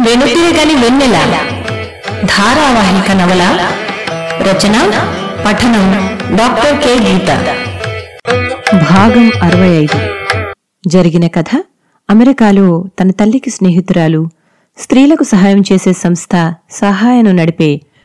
వెనుతిరగని వెన్నెల ధారావాహిక నవల రచన పఠనం డాక్టర్ కె. గీత. భాగం అరవై ఐదు. జరిగిన కథ అమెరికాలో తన తల్లికి స్నేహితురాలు స్త్రీలకు సహాయం చేసే సంస్థ సహాయను నడిపే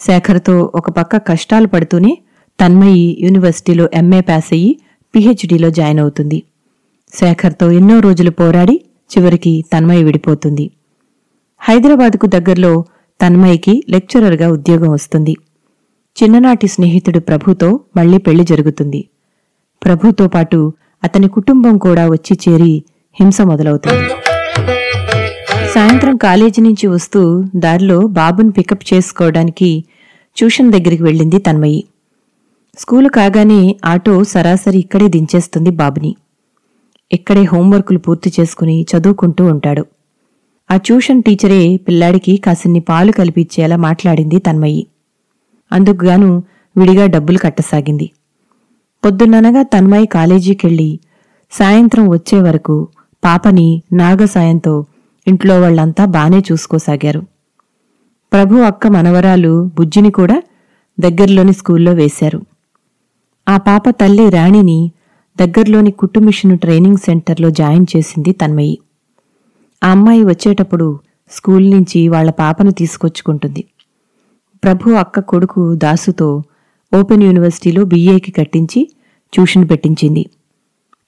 శేఖర్తో ఒక పక్క కష్టాలు పడుతూనే తన్మయి యూనివర్సిటీలో ఎంఏ పాస్ అయ్యి పిహెచ్డీలో జాయిన్ అవుతుంది. శేఖర్తో ఎన్నో రోజులు పోరాడి చివరికి తన్మయి విడిపోతుంది. హైదరాబాద్కు దగ్గరలో తన్మయికి లెక్చరర్గా ఉద్యోగం వస్తుంది. చిన్ననాటి స్నేహితుడు ప్రభుతో మళ్ళీ పెళ్ళి జరుగుతుంది. ప్రభుతో పాటు అతని కుటుంబం కూడా వచ్చి చేరి హింస మొదలవుతుంది. సాయంత్రం కాలేజీ నుంచి వస్తూ దారిలో బాబుని పికప్ చేసుకోవడానికి ట్యూషన్ దగ్గరికి వెళ్ళింది తన్మయి. స్కూలు కాగానే ఆటో సరాసరి ఇక్కడే దించేస్తుంది బాబుని. ఇక్కడే హోంవర్కులు పూర్తి చేసుకుని చదువుకుంటూ ఉంటాడు. ఆ ట్యూషన్ టీచరే పిల్లాడికి కాసిన్ని పాలు కల్పించేలా మాట్లాడింది తన్మయి. అందుకుగాను విడిగా డబ్బులు కట్టసాగింది. పొద్దున్ననగా తన్మయి కాలేజీకెళ్ళి సాయంత్రం వచ్చే వరకు పాపని నాగ సాయంతో ఇంట్లో వాళ్ళంతా బానే చూసుకోసాగారు. ప్రభు అక్క మనవరాలు బుజ్జిని కూడా దగ్గర్లోని స్కూల్లో వేశారు. ఆ పాప తల్లి రాణిని దగ్గర్లోని కుట్టుమిషను ట్రైనింగ్ సెంటర్లో జాయిన్ చేసింది తన్మయి. ఆ అమ్మాయి వచ్చేటప్పుడు స్కూల్ నుంచి వాళ్ళ పాపను తీసుకొచ్చుకుంటుంది. ప్రభు అక్క కొడుకు దాసుతో ఓపెన్ యూనివర్సిటీలో బీఏకి కట్టించి ట్యూషన్ పెట్టించింది.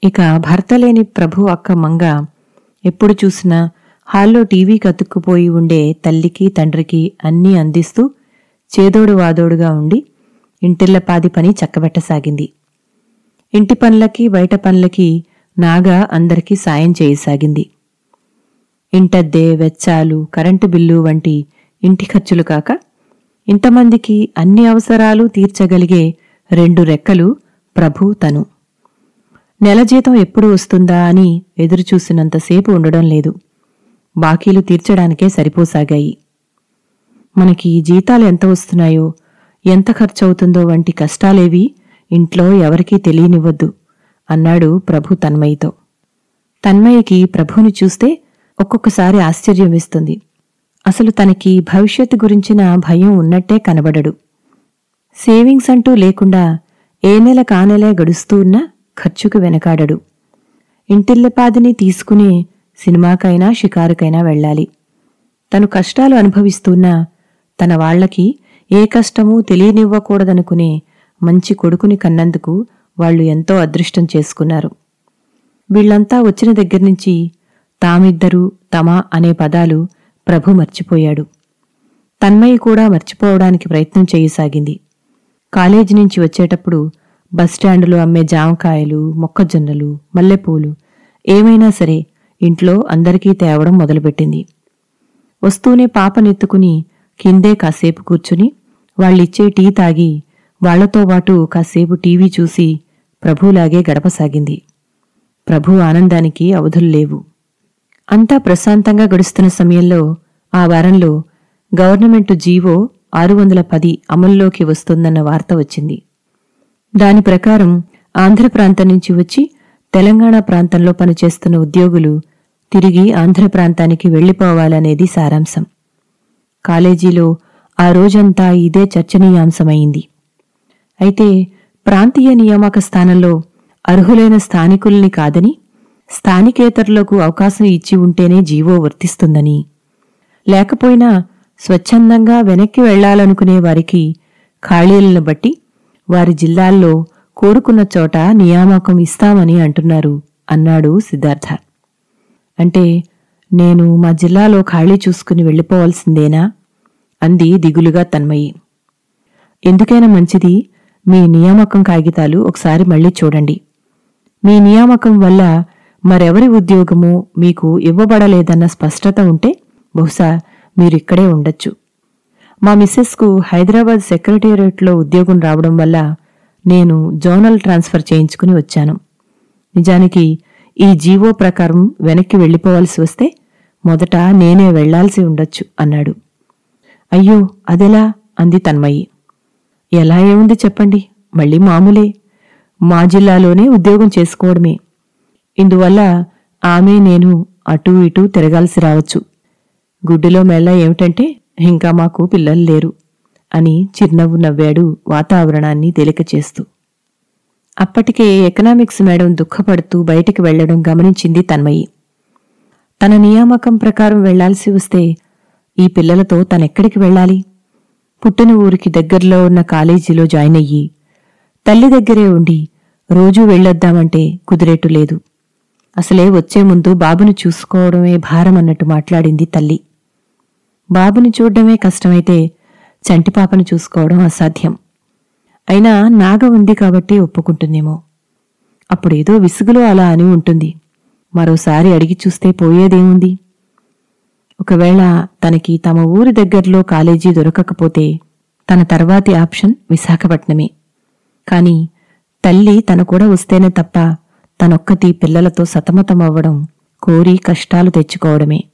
ఇక భర్త లేని ప్రభు అక్క మంగ ఎప్పుడు చూసినా హాల్లో టీవీ కతుక్కుపోయి ఉండే తల్లికి తండ్రికి అన్నీ అందిస్తూ చేదోడు వాదోడుగా ఉండి ఇంటిళ్ళపాది పని చక్కబెట్టసాగింది. ఇంటి పనులకి బయట పనులకి నాగా అందరికీ సాయం చేయసాగింది. ఇంటద్దె వెచ్చాలు కరెంటు బిల్లు వంటి ఇంటి ఖర్చులు కాక ఇంతమందికి అన్ని అవసరాలు తీర్చగలిగే రెండు రెక్కలు ప్రభు తను. నెల జీతం ఎప్పుడు వస్తుందా అని ఎదురుచూసినంతసేపు ఉండడం లేదు. బాకీలు తీర్చడానికే సరిపోసాగాయి. మనకి జీతాలు ఎంత వస్తున్నాయో ఎంత ఖర్చవుతుందో వంటి కష్టాలేవి ఇంట్లో ఎవరికీ తెలియనివ్వద్దు అన్నాడు ప్రభు తన్మయితో తన్మయికి ప్రభుని చూస్తే ఒక్కొక్కసారి ఆశ్చర్యం వేస్తుంది అసలు తనకి భవిష్యత్తు గురించిన భయం ఉన్నట్టే కనబడడు. సేవింగ్స్ అంటూ లేకుండా ఏ నెల కానెలే గడుస్తూ ఉన్నా ఖర్చుకు వెనకాడడు. ఇంటిల్లపాదిని తీసుకుని సినిమాకైనా షికారుకైనా వెళ్ళాలి. తను కష్టాలు అనుభవిస్తున్నా తన వాళ్ళకి ఏ కష్టమూ తెలియనివ్వకూడదనుకునే మంచి కొడుకుని కన్నందుకు వాళ్ళు ఎంతో అదృష్టం చేసుకున్నారు. వీళ్ళంతా వచ్చిన దగ్గర్నుంచి తామిద్దరూ తమ అనే పదాలు ప్రభు మర్చిపోయాడు. తన్మయి కూడా మర్చిపోవడానికి ప్రయత్నం చేయసాగింది. కాలేజీ నుంచి వచ్చేటప్పుడు బస్టాండులో అమ్మే జామకాయలు మొక్కజొన్నలు మల్లెపూలు ఏమైనా సరే ఇంట్లో అందరికీ తేవడం మొదలుపెట్టింది. వస్తూనే పాపనెత్తుకుని కిందే కాసేపు కూర్చుని వాళ్ళిచ్చే టీ తాగి వాళ్ళతో పాటు కాసేపు టీవీ చూసి ప్రభులాగే గడపసాగింది. ప్రభు ఆనందానికి అవధులు లేవు. అంతా ప్రశాంతంగా గడుస్తున్న సమయంలో ఆ వారంలో గవర్నమెంటు జీవో ఆరు వందల పది అమల్లోకి వస్తుందన్న వార్త వచ్చింది. దాని ప్రకారం ఆంధ్ర ప్రాంతం నుంచి వచ్చి తెలంగాణ ప్రాంతంలో పనిచేస్తున్న ఉద్యోగులు తిరిగి ఆంధ్ర ప్రాంతానికి వెళ్ళిపోవాలనేది సారాంశం. కాలేజీలో ఆ రోజంతా ఇదే చర్చనీయాంశమైంది. అయితే ప్రాంతీయ నియామక స్థానంలో అర్హులైన స్థానికుల్ని కాదని స్థానికేతరులకు అవకాశం ఇచ్చి ఉంటేనే జీవో వర్తిస్తుందని. లేకపోయినా స్వచ్ఛందంగా వెనక్కి వెళ్ళాలనుకునే వారికి ఖాళీలను బట్టి వారి జిల్లాల్లో కోరుకున్న చోట నియామకం ఇస్తామని అంటున్నారు అన్నాడు సిద్ధార్థ. అంటే నేను మా జిల్లాలో ఖాళీ చూసుకుని వెళ్ళిపోవాల్సిందేనా? అంది దిగులుగా తన్మయి. ఎందుకైనా మంచిది మీ నియామకం కాగితాలు ఒకసారి మళ్ళీ చూడండి. మీ నియామకం వల్ల మరెవరి ఉద్యోగము మీకు ఇవ్వబడలేదన్న స్పష్టత ఉంటే బహుశా మీరిక్కడే ఉండొచ్చు. మా మిస్సెస్కు హైదరాబాద్ సెక్రటేరియట్లో ఉద్యోగం రావడం వల్ల నేను జోనల్ ట్రాన్స్ఫర్ చేయించుకుని వచ్చాను. నిజానికి ఈ జీవో ప్రకారం వెనక్కి వెళ్ళిపోవాల్సి వస్తే మొదట నేనే వెళ్ళాల్సి ఉండొచ్చు అన్నాడు. అయ్యో అదెలా? అంది తన్మయ్యి ఎలా ఏముంది చెప్పండి మళ్ళీ మామూలే. మా జిల్లాలోనే ఉద్యోగం చేసుకోవడమే. ఇందువల్ల ఆమె నేను అటూ ఇటూ తిరగాల్సి రావచ్చు. గుడ్డిలో మెల్ల ఏమిటంటే ఇంకా మాకు పిల్లలు లేరు అని చిరునవ్వు నవ్వాడు వాతావరణాన్ని తేలిక చేస్తూ. అప్పటికే ఎకనామిక్స్ మేడం దుఃఖపడుతూ బయటికి వెళ్ళడం గమనించింది తన్మయి. తన నియామకం ప్రకారం వెళ్ళాల్సి వస్తే ఈ పిల్లలతో తనెక్కడికి వెళ్ళాలి? పుట్టిన ఊరికి దగ్గరలో ఉన్న కాలేజీలో జాయిన్ అయ్యి తల్లి దగ్గరే ఉండి రోజూ వెళ్ళొద్దామంటే కుదిరేటు లేదు. అసలే వచ్చే ముందు బాబును చూసుకోవడమే భారమన్నట్టు మాట్లాడింది తల్లి. బాబుని చూడ్డమే కష్టమైతే చంటిపాపను చూసుకోవడం అసాధ్యం. అయినా నాగ ఉంది కాబట్టి ఒప్పుకుంటుందేమో. అప్పుడేదో విసుగులో అలా అని ఉంటుంది. మరోసారి అడిగి చూస్తే పోయేదేముంది? ఒకవేళ తనకి తమ ఊరి దగ్గరలో కాలేజీ దొరకకపోతే తన తర్వాతి ఆప్షన్ విశాఖపట్నమే. కాని తల్లి తన కూడా వస్తేనే తప్ప తనొక్కతి పిల్లలతో సతమతమవ్వడం కోరి కష్టాలు తెచ్చుకోవడమే.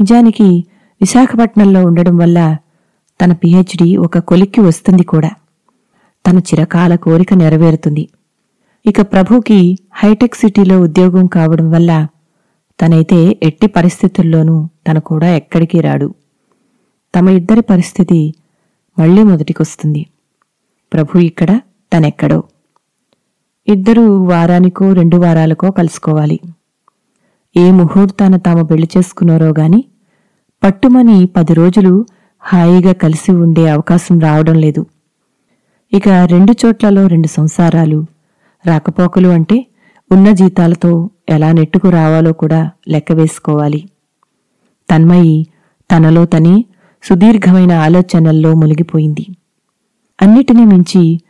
నిజానికి విశాఖపట్నంలో ఉండడం వల్ల తన పిహెచ్డి ఒక కొలిక్కి వస్తుంది కూడా. తన చిరకాల కోరిక నెరవేరుతుంది. ఇక ప్రభుకి హైటెక్ సిటీలో ఉద్యోగం కావడం వల్ల తనైతే ఎట్టి పరిస్థితుల్లోనూ తన కూడా ఎక్కడికి రాడు. తమ ఇద్దరి పరిస్థితి మళ్ళీ మొదటికొస్తుంది. ప్రభు ఇక్కడ తనెక్కడో. ఇద్దరూ వారానికో రెండు వారాలకో కలుసుకోవాలి. ఏ ముహూర్తాన తాము పెళ్ళి చేసుకున్నారో గాని పట్టుమని పది రోజులు హాయిగా కలిసి ఉండే అవకాశం రావడం లేదు. ఇక రెండు చోట్లలో రెండు సంసారాలు. రాకపోకలు అంటే ఉన్న జీతాలతో ఎలా నెట్టుకు రావాలో కూడా లెక్క వేసుకోవాలి. తన్మయి తనలో తనే సుదీర్ఘమైన ఆలోచనల్లో మునిగిపోయింది. అన్నిటినీ మించి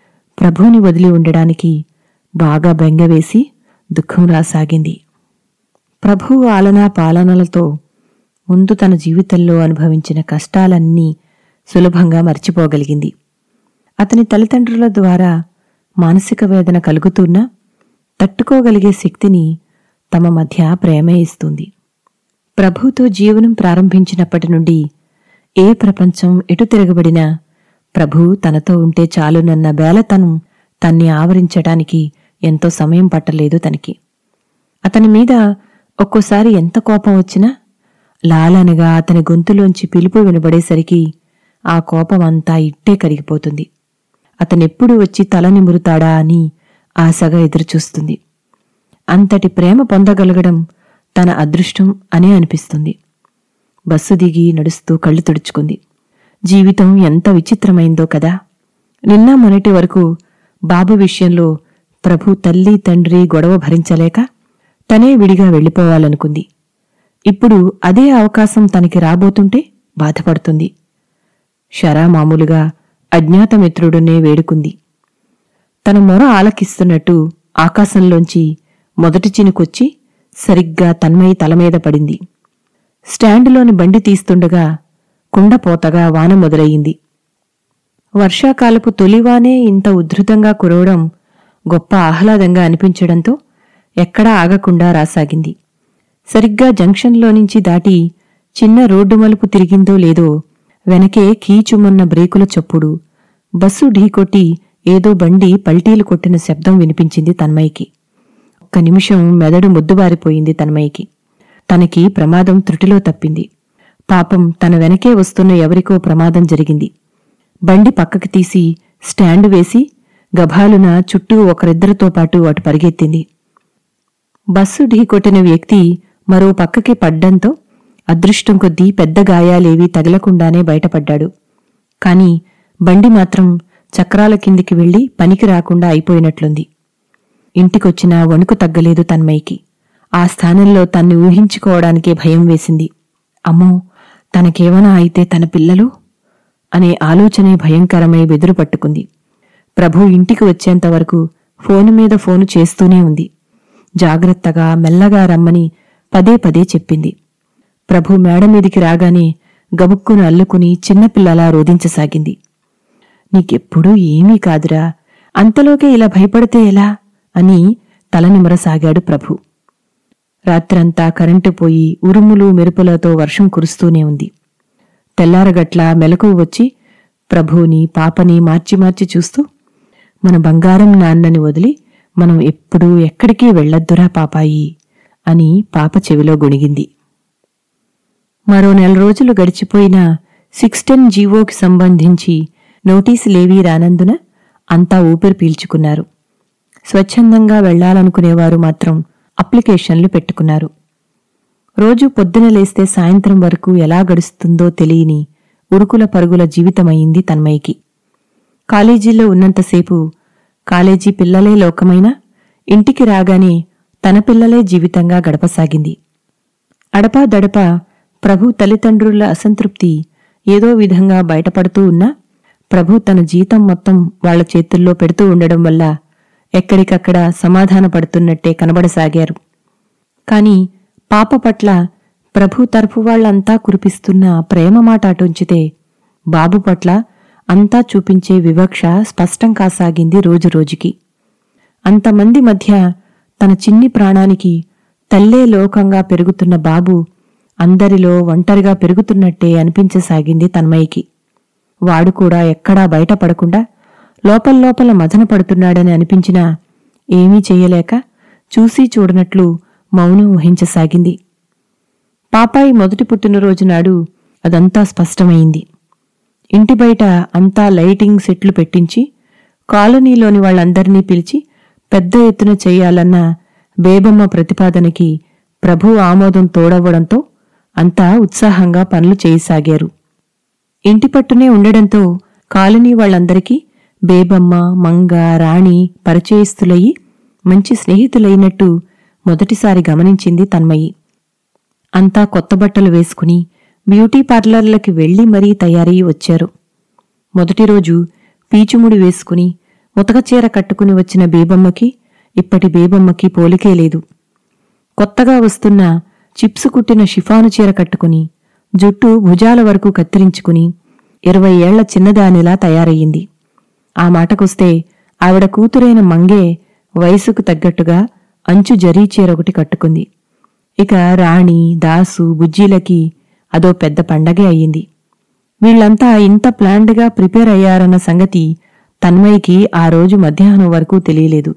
ప్రభువుని వదిలి ఉండడానికి బాగా బెంగవేసి దుఃఖం రాసాగింది. ప్రభువు ఆలనా పాలనలతో ముందు తన జీవితంలో అనుభవించిన కష్టాలన్నీ సులభంగా మర్చిపోగలిగింది. అతని తల్లిదండ్రుల ద్వారా మానసిక వేదన కలుగుతున్నా తట్టుకోగలిగే శక్తిని తమ మధ్య ప్రేమే ఇస్తుంది ప్రభుతో జీవనం ప్రారంభించినప్పటి నుండి ఏ ప్రపంచం ఎటు తిరగబడినా ప్రభు తనతో ఉంటే చాలునన్న బేలతనం తన్ని ఆవరించడానికి ఎంతో సమయం పట్టలేదు తనకి. అతని మీద ఒక్కోసారి ఎంత కోపం వచ్చినా లాలనగా అతని గొంతులోంచి పిలుపు వినబడేసరికి ఆ కోపమంతా ఇట్టే కరిగిపోతుంది. అతనెప్పుడు వచ్చి తల నిమురుతాడా అని ఆశగా ఎదురుచూస్తుంది. అంతటి ప్రేమ పొందగలగడం తన అదృష్టం అనే అనిపిస్తుంది. బస్సు దిగి నడుస్తూ కళ్ళు తుడుచుకుంది. జీవితం ఎంత విచిత్రమైందో కదా! నిన్న మొన్నటి వరకు బాబు విషయంలో ప్రభు తల్లి తండ్రి గొడవ భరించలేక తనే విడిగా వెళ్ళిపోవాలనుకుంది. ఇప్పుడు అదే అవకాశం తనకి రాబోతుంటే బాధపడుతుంది. షరా మామూలుగా అజ్ఞాతమిత్రుడునే వేడుకుంది. తన మొర ఆలకిస్తున్నట్టు ఆకాశంలోంచి మొదటి చినుకొచ్చి సరిగ్గా తన్మయి తలమీద పడింది. స్టాండులోని బండి తీస్తుండగా కుండపోతగా వాన మొదలయ్యింది. వర్షాకాలపు తొలివానే ఇంత ఉద్ధృతంగా కురవడం గొప్ప ఆహ్లాదంగా అనిపించడంతో ఎక్కడా ఆగకుండా రాసాగింది. సరిగ్గా జంక్షన్లో నుంచి దాటి చిన్న రోడ్డు మలుపు తిరిగిందో లేదో వెనకే కీచుమన్న బ్రేకుల చప్పుడు. బస్సు ఢీకొట్టి ఏదో బండి పల్టీలు కొట్టిన శబ్దం వినిపించింది తన్మయికి ఒక్క నిమిషం మెదడు ముద్దుబారిపోయింది తన్మయికి తనకి ప్రమాదం త్రుటిలో తప్పింది. పాపం తన వెనకే వస్తున్న ఎవరికో ప్రమాదం జరిగింది. బండి పక్కకి తీసి స్టాండు వేసి గభాలున చుట్టూ ఒకరిద్దరితో పాటు అటు పరిగెత్తింది. బస్సు ఢీకొట్టిన వ్యక్తి మరో పక్కకి పడ్డంతో అదృష్టం కొద్దీ పెద్ద గాయాలేవీ తగలకుండానే బయటపడ్డాడు. కాని బండి మాత్రం చక్రాల కిందికి వెళ్ళి పనికి రాకుండా అయిపోయినట్లుంది. ఇంటికొచ్చినా వణుకు తగ్గలేదు తన్మయ్యకి. ఆ స్థానంలో తన్ని ఊహించుకోవడానికే భయం వేసింది. అమ్మో తనకేమన్నా అయితే తన పిల్లలు? అనే ఆలోచనే భయంకరమై బెదురు పట్టుకుంది. ప్రభు ఇంటికి వచ్చేంతవరకు ఫోను మీద ఫోను చేస్తూనే ఉంది. జాగ్రత్తగా మెల్లగా రమ్మని పదే పదే చెప్పింది. ప్రభు మేడ మీదికి రాగానే గబుక్కును అల్లుకుని చిన్నపిల్లలా రోధించసాగింది. నీకెప్పుడూ ఏమీ కాదురా అంతలోకే ఇలా భయపడితే ఎలా? అని తల నిమరసాగాడు ప్రభు. రాత్రంతా కరెంటు పోయి ఉరుములు మెరుపులతో వర్షం కురుస్తూనే ఉంది. తెల్లారగట్ల మెలకువ వచ్చి ప్రభువుని పాపని మార్చి మార్చి చూస్తూ మన బంగారం నాన్నని వదిలి మనం ఎప్పుడూ ఎక్కడికి వెళ్ళొద్దురా పాపాయి అని పాప చెవిలో గొణిగింది. మరో నెల రోజులు గడిచిపోయినా సిక్స్ టెన్ జీవోకి సంబంధించి నోటీసులేవీ రానందున అంతా ఊపిరి పీల్చుకున్నారు. స్వచ్ఛందంగా వెళ్ళాలనుకునేవారు మాత్రం అప్లికేషన్లు పెట్టుకున్నారు. రోజు పొద్దున లేస్తే సాయంత్రం వరకు ఎలా గడుస్తుందో తెలియని ఉరుకుల పరుగుల జీవితమయింది తన్మయ్యకి. కాలేజీలో ఉన్నంతసేపు కాలేజీ పిల్లలే లోకమైనా ఇంటికి రాగానే తన పిల్లలే జీవితంగా గడపసాగింది. అడపా దడపా ప్రభు తల్లిదండ్రుల అసంతృప్తి ఏదో విధంగా బయటపడుతూ ఉన్నా ప్రభు తన జీతం మొత్తం వాళ్ళ చేతుల్లో పెడుతూ ఉండడం వల్ల ఎక్కడికక్కడ సమాధానపడుతున్నట్టే కనబడసాగారు. కాని పాప పట్ల ప్రభు తరఫు వాళ్ళంతా కురిపిస్తున్న ప్రేమ మాట అటుంచితే బాబు పట్ల అంతా చూపించే వివక్ష స్పష్టం కాసాగింది రోజురోజుకి అంతమంది మధ్య తన చిన్ని ప్రాణానికి తల్లే లోకంగా పెరుగుతున్న బాబు అందరిలో ఒంటరిగా పెరుగుతున్నట్టే అనిపించసాగింది తన్మయ్యకి. వాడు కూడా ఎక్కడా బయటపడకుండా లోపల్లోపల మదన పడుతున్నాడని అనిపించినా ఏమీ చెయ్యలేక చూసి చూడనట్లు మౌనం వహించసాగింది పాపాయి మొదటి పుట్టినరోజు నాడు అదంతా స్పష్టమైంది. ఇంటి బయట అంతా లైటింగ్ సెట్లు పెట్టించి కాలనీలోని వాళ్ళందరినీ పిలిచి పెద్ద ఎత్తున చేయాలన్న బేబమ్మ ప్రతిపాదనకి ప్రభు ఆమోదం తోడవ్వడంతో అంతా ఉత్సాహంగా పనులు చేయసాగారు. ఇంటి పట్టునే ఉండడంతో కాలనీ వాళ్ళందరికీ బేబమ్మ మంగ రాణి పరిచయస్తులయ్యి మంచి స్నేహితులైనట్టు మొదటిసారి గమనించింది తన్మయి. అంతా కొత్త బట్టలు వేసుకుని బ్యూటీ పార్లర్లకి వెళ్ళి మరీ తయారయ్యి వచ్చారు. మొదటి రోజు పీచుముడి వేసుకుని ఉతకచీర కట్టుకుని వచ్చిన బేబమ్మకి ఇప్పటి బేబమ్మకి పోలికే లేదు. కొత్తగా వస్తున్న చిప్సు కుట్టిన షిఫాను చీర కట్టుకుని జుట్టు భుజాల వరకు కత్తిరించుకుని ఇరవై ఏళ్ళ చిన్నదానిలా తయారయ్యింది. ఆ మాటకొస్తే ఆవిడ కూతురైన మంగే వయసుకు తగ్గట్టుగా అంచు జరీ చీర ఒకటి కట్టుకుంది. ఇక రాణి దాసు బుజ్జీలకి అదో పెద్ద పండగే అయ్యింది. వీళ్ళంతా ఇంత ప్లాండ్గా ప్రిపేర్ అయ్యారన్న సంగతి తన్మయ్యకి ఆ రోజు మధ్యాహ్నం వరకు తెలియలేదు.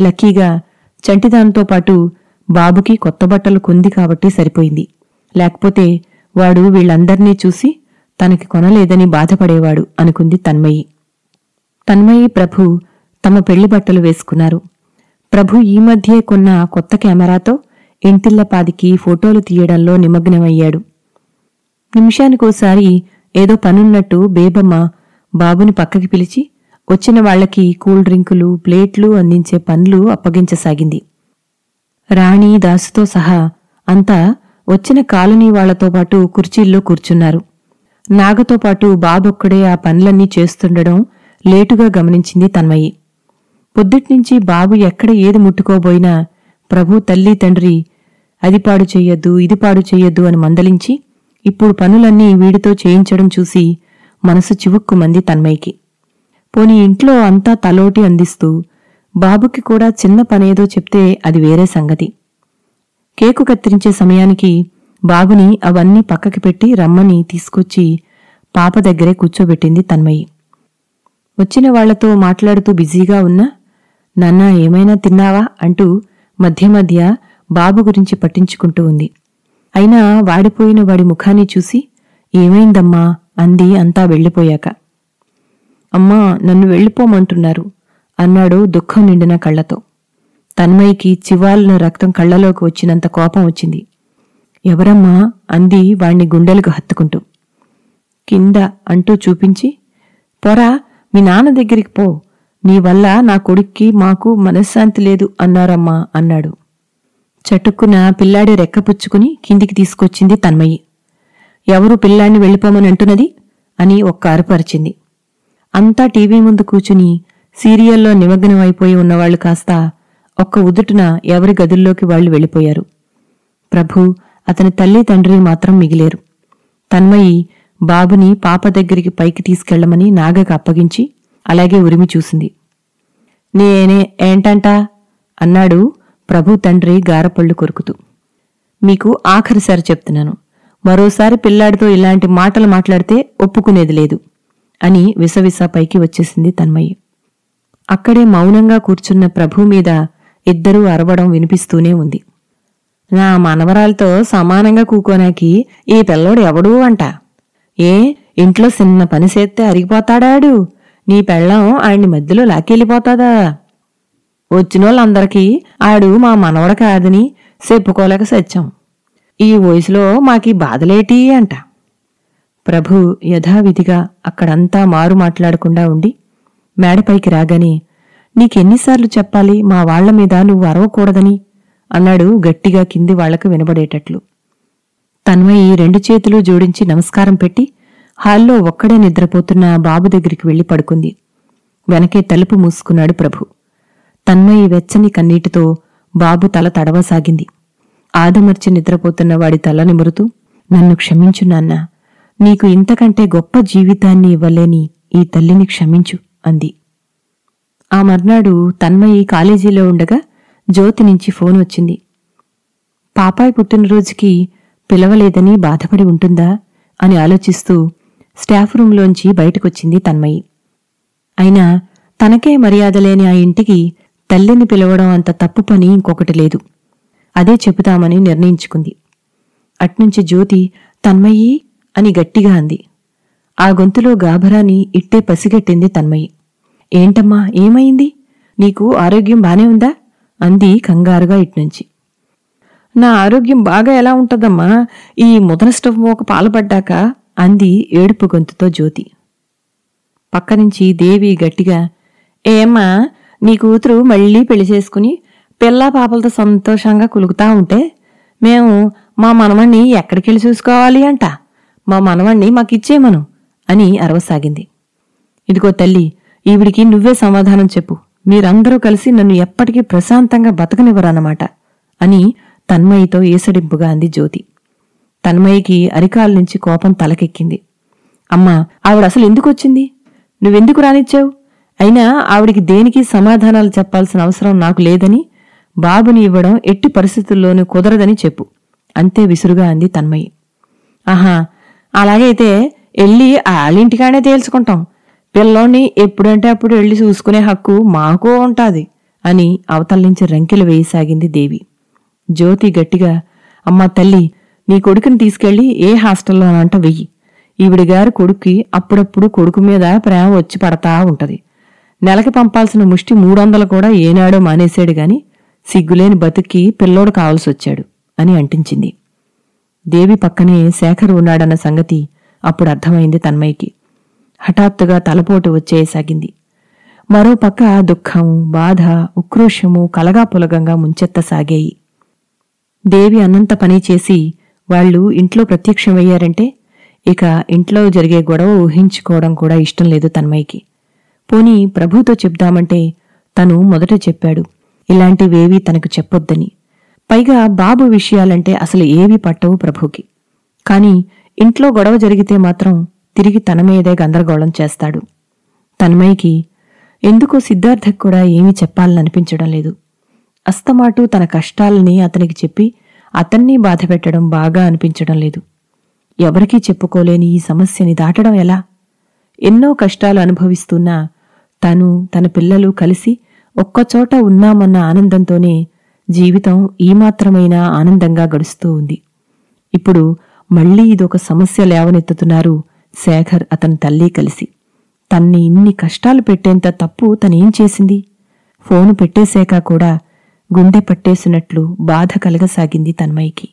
లక్కీగా చంటిదాంతో పాటు బాబుకి కొత్త బట్టలు కొంది కాబట్టి సరిపోయింది. లేకపోతే వాడు వీళ్ళందర్నీ చూసి తనకి కొనలేదని బాధపడేవాడు అనుకుంది తన్మయి. తన్మయి ప్రభు తమ పెళ్ళి బట్టలు వేసుకున్నారు. ప్రభు ఈ మధ్యే కొన్న కొత్త కెమెరాతో ఇంటిల్లపాదికి ఫోటోలు తీయడంలో నిమగ్నమయ్యాడు. నిమిషానికోసారి ఏదో పనున్నట్టు బేబమ్మ బాబుని పక్కకి పిలిచి వచ్చిన వాళ్ళకి కూల్ డ్రింకులు ప్లేట్లు అందించే పనులు అప్పగించసాగింది. రాణి దాసుతో సహా అంతా వచ్చిన కాలనీ వాళ్ళతో పాటు కుర్చీల్లో కూర్చున్నారు. నాగతో పాటు బాబొక్కడే ఆ పనులన్నీ చేస్తుండడం లేటుగా గమనించింది తన్మయి. పొద్దుట్నుంచి బాబు ఎక్కడ ఏది ముట్టుకోబోయినా ప్రభు తల్లి తండ్రి అది పాడు చెయ్యొద్దు ఇది పాడు చెయ్యొద్దు అని మందలించి ఇప్పుడు పనులన్నీ వీడితో చేయించడం చూసి మనసు చివుక్కుమంది తన్మయ్యకి పోని ఇంట్లో అంతా తలోటి అందిస్తూ బాబుకి కూడా చిన్న పనేదో చెప్తే అది వేరే సంగతి. కేకు కత్తిరించే సమయానికి బాబుని అవన్నీ పక్కకి పెట్టి రమ్మని తీసుకొచ్చి పాప దగ్గరే కూర్చోబెట్టింది తన్మయి. వచ్చిన వాళ్ళతో మాట్లాడుతూ బిజీగా ఉన్నా నాన్నా ఏమైనా తిన్నావా? అంటూ మధ్య మధ్య బాబు గురించి పట్టించుకుంటూ ఉంది. అయినా వాడిపోయిన వాడి ముఖాన్ని చూసి ఏమైందమ్మా? అంది అంతా వెళ్ళిపోయాక. అమ్మా నన్ను వెళ్ళిపోమంటున్నారు. అన్నాడు దుఃఖం నిండిన కళ్ళతో తన్మయ్యకి చివాలిన రక్తం కళ్ళలోకి వచ్చినంత కోపం వచ్చింది. ఎవరమ్మా? అంది వాణ్ణి గుండెలకు హత్తుకుంటూ. కింద అంటూ చూపించి పొరా మీ నాన్న దగ్గరికి పో. నీ వల్ల నా కొడుక్కి మాకు మనశ్శాంతి లేదు అన్నారమ్మా అన్నాడు. చటుక్కున పిల్లాడి రెక్కపుచ్చుకుని కిందికి తీసుకొచ్చింది తన్మయ్యి. ఎవరు పిల్లాన్ని వెళ్ళిపోమని అంటున్నది? అని ఒక్క అరుపరిచింది అంతా టీవీ ముందు కూచుని సీరియల్లో నిమగ్నమైపోయి ఉన్నవాళ్ళు కాస్త ఒక్క ఉదుటున ఎవరి గదుల్లోకి వాళ్ళు వెళ్ళిపోయారు. ప్రభు అతని తల్లి తండ్రి మాత్రం మిగిలేరు. తన్మయి బాబుని పాప దగ్గరికి పైకి తీసుకెళ్ళమని నాగకు అప్పగించి అలాగే ఉరిమి చూసింది. నేనే ఏంటంటా? అన్నాడు ప్రభు తండ్రి గారపళ్ళు కొరుకుతూ. మీకు ఆఖరిసారి చెప్తున్నాను. మరోసారి పిల్లాడితో ఇలాంటి మాటలు మాట్లాడితే ఒప్పుకునేది లేదు అని విసవిస పైకి వచ్చేసింది తన్మయ్య అక్కడే మౌనంగా కూర్చున్న ప్రభు మీద ఇద్దరూ అరవడం వినిపిస్తూనే ఉంది. నా మనవరాలతో సమానంగా కూకోనాకి ఈ పిల్లోడు ఎవడూ అంట. ఏ ఇంట్లో చిన్న పని చేస్తే అరిగిపోతాడాడు. నీ పెళ్ళం ఆడిని మధ్యలో లాకెళ్ళిపోతాదా వచ్చినోళ్ళందరికీ ఆడు మా మనవడ కాదని చెప్పుకోలేక సత్యం ఈ వయసులో మాకీ బాధలేటి అంట. ప్రభు యథావిధిగా అక్కడంతా మారు మాట్లాడకుండా ఉండి మేడపైకి రాగానే నీకెన్నిసార్లు చెప్పాలి మా వాళ్ళ మీద నువ్వు అరవకూడదని? అన్నాడు గట్టిగా కింది వాళ్ళకు వినబడేటట్లు. తన్మయి రెండు చేతులు జోడించి నమస్కారం పెట్టి హాల్లో ఒక్కడే నిద్రపోతున్న బాబు దగ్గరికి వెళ్ళి పడుకుంది. వెనకే తలుపు మూసుకున్నాడు ప్రభు. తన్మయి వెచ్చని కన్నీటితో బాబు తల తడవసాగింది. ఆదమర్చి నిద్రపోతున్న వాడి తల నిమురుతూ నన్ను క్షమించు నాన్న. నీకు ఇంతకంటే గొప్ప జీవితాన్ని ఇవ్వలేని ఈ తల్లిని క్షమించు. అంది. ఆ మర్నాడు తన్మయి కాలేజీలో ఉండగా జ్యోతి నుంచి ఫోన్ వచ్చింది. పాపాయి పుట్టినరోజుకి పిలవలేదని బాధపడి ఉంటుందా అని ఆలోచిస్తూ స్టాఫ్ రూంలోంచి బయటకొచ్చింది తన్మయి. అయినా తనకే మర్యాద లేని ఆ ఇంటికి తల్లిని పిలవడం అంత తప్పు పని ఇంకొకటి లేదు. అదే చెబుతామని నిర్ణయించుకుంది. అట్నుంచి జ్యోతి తన్మయ్యి అని గట్టిగా అంది. ఆ గొంతులో గాభరాని ఇట్టే పసిగట్టింది తన్మయ్యి ఏంటమ్మా ఏమైంది? నీకు ఆరోగ్యం బానే ఉందా? అంది కంగారుగా ఇట్నుంచి. నా ఆరోగ్యం బాగా ఎలా ఉంటుందమ్మా? ఈ ముదన స్టవ్ ఒక పాలపడ్డాక? అంది ఏడుపు గొంతుతో జ్యోతి. పక్కనుంచి దేవి గట్టిగా ఏమ్మా నీ కూతురు మళ్ళీ పెళ్ళి చేసుకుని పిల్లా పాపలతో సంతోషంగా కులుకుతా ఉంటే మేము మా మనవణ్ణి ఎక్కడికెళ్ళి చూసుకోవాలి అంట. మా మనవణ్ణి మాకిచ్చేమను అని అరవసాగింది. ఇదిగో తల్లి ఈవిడికి నువ్వే సమాధానం చెప్పు. మీరందరూ కలిసి నన్ను ఎప్పటికీ ప్రశాంతంగా బతకనివ్వరన్నమాట అని తన్మయితో ఏసడింపుగా అంది జ్యోతి. తన్మయికి అరికాల నుంచి కోపం తలకెక్కింది. అమ్మా ఆవిడసలు ఎందుకొచ్చింది? నువ్వెందుకు రానిచ్చావు? అయినా ఆవిడికి దేనికి సమాధానాలు చెప్పాల్సిన అవసరం నాకు లేదని బాబుని ఇవ్వడం ఎట్టి పరిస్థితుల్లోనూ కుదరదని చెప్పు అంతే విసురుగా అంది తన్మయి. ఆహా అలాగైతే వెళ్ళి ఆళ్ళింటికానే తేల్చుకుంటాం. పిల్లోని ఎప్పుడంటే అప్పుడు వెళ్ళి చూసుకునే హక్కు మాకు ఉంటాది అని అవతల నుంచి రంకెలు వేయసాగింది దేవి. జ్యోతి గట్టిగా అమ్మా తల్లి నీ కొడుకుని తీసుకెళ్ళి ఏ హాస్టల్లోనంట వెయ్యి. ఈవిడిగారు కొడుక్కి అప్పుడప్పుడు కొడుకు మీద ప్రేమ వచ్చి పడతా ఉంటది. నెలకి పంపాల్సిన ముష్టి మూడొందలు కూడా ఏనాడో మానేశాడు గాని సిగ్గులేని బతుక్కి పిల్లోడు కావలసొచ్చాడు అని అంటించింది. దేవి పక్కనే శేఖర్ ఉన్నాడన్న సంగతి అప్పుడు అర్థమైంది తన్మయ్యకి. హఠాత్తుగా తలపోటు వచ్చేయసాగింది మరోపక్క దుఃఖం బాధ ఉక్రోషము కలగాపులగంగా ముంచెత్తసాగాయి. దేవి అన్నంత పని చేసి వాళ్ళు ఇంట్లో ప్రత్యక్షమయ్యారంటే ఇక ఇంట్లో జరిగే గొడవ ఊహించుకోవడం కూడా ఇష్టం లేదు తన్మయ్యకి. పోనీ ప్రభుతో చెప్దామంటే తను మొదట చెప్పాడు ఇలాంటివేవీ తనకు చెప్పొద్దని. పైగా బాబు విషయాలంటే అసలు ఏవి పట్టవు ప్రభుకి. కాని ఇంట్లో గొడవ జరిగితే మాత్రం తిరిగి తన మీదే గందరగోళం చేస్తాడు. తన్మయ్యకి ఎందుకో సిద్ధార్థకు కూడా ఏమీ చెప్పాలనిపించడం లేదు. అస్తమాటు తన కష్టాలని అతనికి చెప్పి అతన్ని బాధపెట్టడం బాగా అనిపించడం లేదు. ఎవరికీ చెప్పుకోలేని ఈ సమస్యని దాటడం ఎలా? ఎన్నో కష్టాలు అనుభవిస్తున్నా తను తన పిల్లలు కలిసి ఒక్కచోట ఉన్నామన్న ఆనందంతోనే జీవితం ఈమాత్రమైనా ఆనందంగా గడుస్తూ ఉంది. ఇప్పుడు మళ్ళీ ఇదొక సమస్య లేవనెత్తుతున్నారు శేఖర్ అతని తల్లి కలిసి. తన్ని ఇన్ని కష్టాలు పెట్టేంత తప్పు తనేం చేసింది? ఫోను పెట్టేశాక కూడా గుండె పట్టేసినట్లు బాధ కలగసాగింది తన్మయ్యకి.